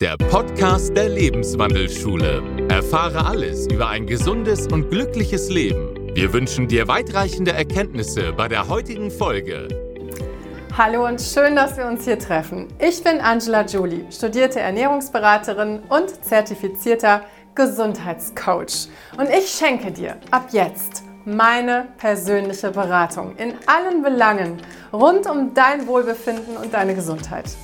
der Podcast der Lebenswandelschule. Erfahre alles über ein gesundes und glückliches Leben. Wir wünschen dir weitreichende Erkenntnisse bei der heutigen Folge. Hallo und schön, dass wir uns hier treffen. Ich bin Angela Jolie, studierte Ernährungsberaterin und zertifizierter Gesundheitscoach. Und ich schenke dir ab jetzt meine persönliche Beratung in allen Belangen rund um dein Wohlbefinden und deine Gesundheit.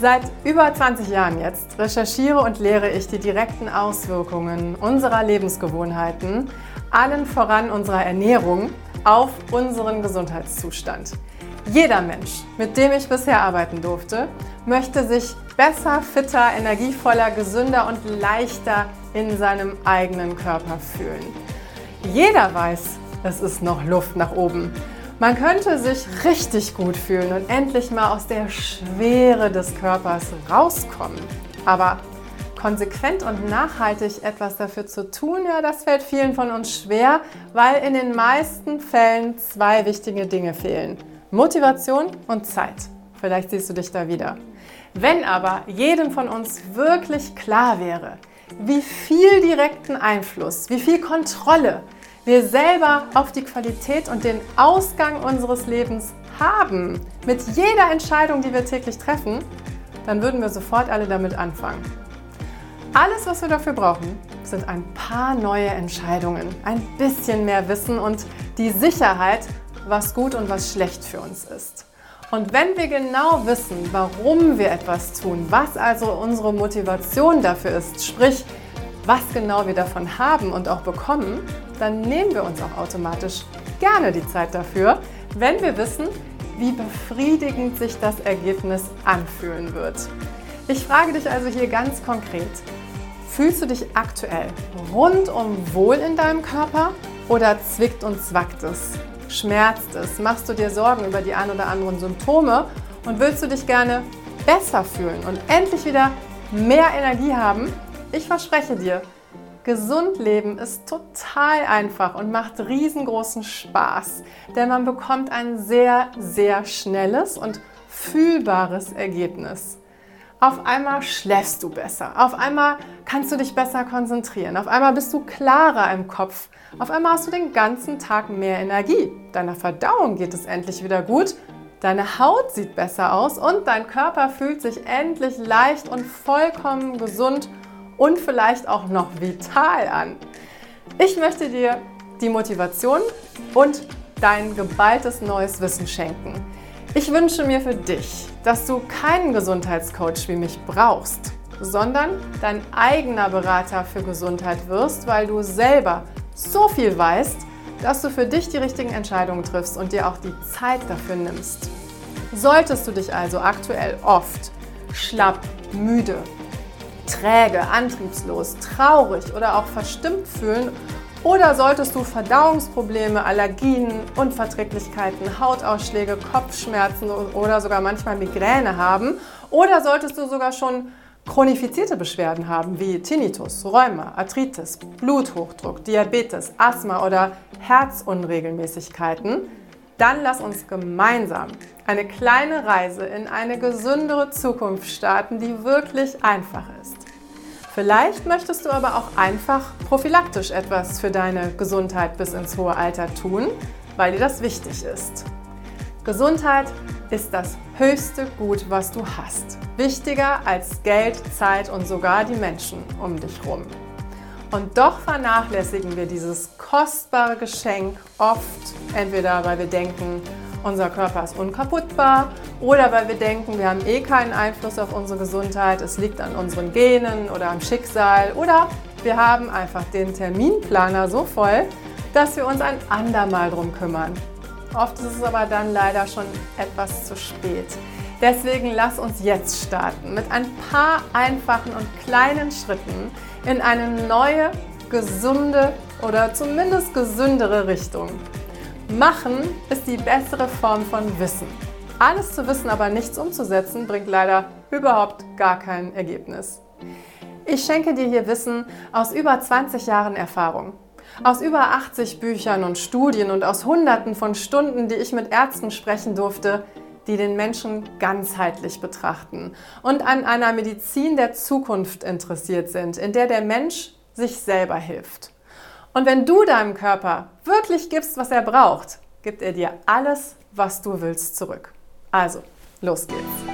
Seit über 20 Jahren jetzt recherchiere und lehre ich die direkten Auswirkungen unserer Lebensgewohnheiten, allen voran unserer Ernährung, auf unseren Gesundheitszustand. Jeder Mensch, mit dem ich bisher arbeiten durfte, möchte sich besser, fitter, energievoller, gesünder und leichter in seinem eigenen Körper fühlen. Jeder weiß, es ist noch Luft nach oben. Man könnte sich richtig gut fühlen und endlich mal aus der Schwere des Körpers rauskommen. Aber konsequent und nachhaltig etwas dafür zu tun, ja, das fällt vielen von uns schwer, weil in den meisten Fällen zwei wichtige Dinge fehlen. Motivation und Zeit. Vielleicht siehst du dich da wieder. Wenn aber jedem von uns wirklich klar wäre, wie viel direkten Einfluss, wie viel Kontrolle, wir selber auf die Qualität und den Ausgang unseres Lebens haben, mit jeder Entscheidung, die wir täglich treffen, dann würden wir sofort alle damit anfangen. Alles, was wir dafür brauchen, sind ein paar neue Entscheidungen, ein bisschen mehr Wissen und die Sicherheit, was gut und was schlecht für uns ist. Und wenn wir genau wissen, warum wir etwas tun, was also unsere Motivation dafür ist, sprich, was genau wir davon haben und auch bekommen, dann nehmen wir uns auch automatisch gerne die Zeit dafür, wenn wir wissen, wie befriedigend sich das Ergebnis anfühlen wird. Ich frage dich also hier ganz konkret, fühlst du dich aktuell rundum wohl in deinem Körper oder zwickt und zwackt es? Schmerzt es? Machst du dir Sorgen über die ein oder anderen Symptome und willst du dich gerne besser fühlen und endlich wieder mehr Energie haben? Ich verspreche dir, gesund leben ist total einfach und macht riesengroßen Spaß, denn man bekommt ein sehr, sehr schnelles und fühlbares Ergebnis. Auf einmal schläfst du besser, auf einmal kannst du dich besser konzentrieren, auf einmal bist du klarer im Kopf, auf einmal hast du den ganzen Tag mehr Energie, deiner Verdauung geht es endlich wieder gut, deine Haut sieht besser aus und dein Körper fühlt sich endlich leicht und vollkommen gesund und vielleicht auch noch vital an. Ich möchte dir die Motivation und dein geballtes neues Wissen schenken. Ich wünsche mir für dich, dass du keinen Gesundheitscoach wie mich brauchst, sondern dein eigener Berater für Gesundheit wirst, weil du selber so viel weißt, dass du für dich die richtigen Entscheidungen triffst und dir auch die Zeit dafür nimmst. Solltest du dich also aktuell oft schlapp, müde, träge, antriebslos, traurig oder auch verstimmt fühlen? Oder solltest du Verdauungsprobleme, Allergien, Unverträglichkeiten, Hautausschläge, Kopfschmerzen oder sogar manchmal Migräne haben? Oder solltest du sogar schon chronifizierte Beschwerden haben wie Tinnitus, Rheuma, Arthritis, Bluthochdruck, Diabetes, Asthma oder Herzunregelmäßigkeiten? Dann lass uns gemeinsam eine kleine Reise in eine gesündere Zukunft starten, die wirklich einfach ist. Vielleicht möchtest du aber auch einfach prophylaktisch etwas für deine Gesundheit bis ins hohe Alter tun, weil dir das wichtig ist. Gesundheit ist das höchste Gut, was du hast. Wichtiger als Geld, Zeit und sogar die Menschen um dich herum. Und doch vernachlässigen wir dieses kostbare Geschenk oft, entweder weil wir denken, unser Körper ist unkaputtbar oder weil wir denken, wir haben eh keinen Einfluss auf unsere Gesundheit, es liegt an unseren Genen oder am Schicksal oder wir haben einfach den Terminplaner so voll, dass wir uns ein andermal drum kümmern. Oft ist es aber dann leider schon etwas zu spät. Deswegen lass uns jetzt starten mit ein paar einfachen und kleinen Schritten in eine neue, gesunde oder zumindest gesündere Richtung. Machen ist die bessere Form von Wissen. Alles zu wissen, aber nichts umzusetzen, bringt leider überhaupt gar kein Ergebnis. Ich schenke dir hier Wissen aus über 20 Jahren Erfahrung. Aus über 80 Büchern und Studien und aus Hunderten von Stunden, die ich mit Ärzten sprechen durfte, die den Menschen ganzheitlich betrachten und an einer Medizin der Zukunft interessiert sind, in der der Mensch sich selber hilft. Und wenn du deinem Körper wirklich gibst, was er braucht, gibt er dir alles, was du willst, zurück. Also, los geht's.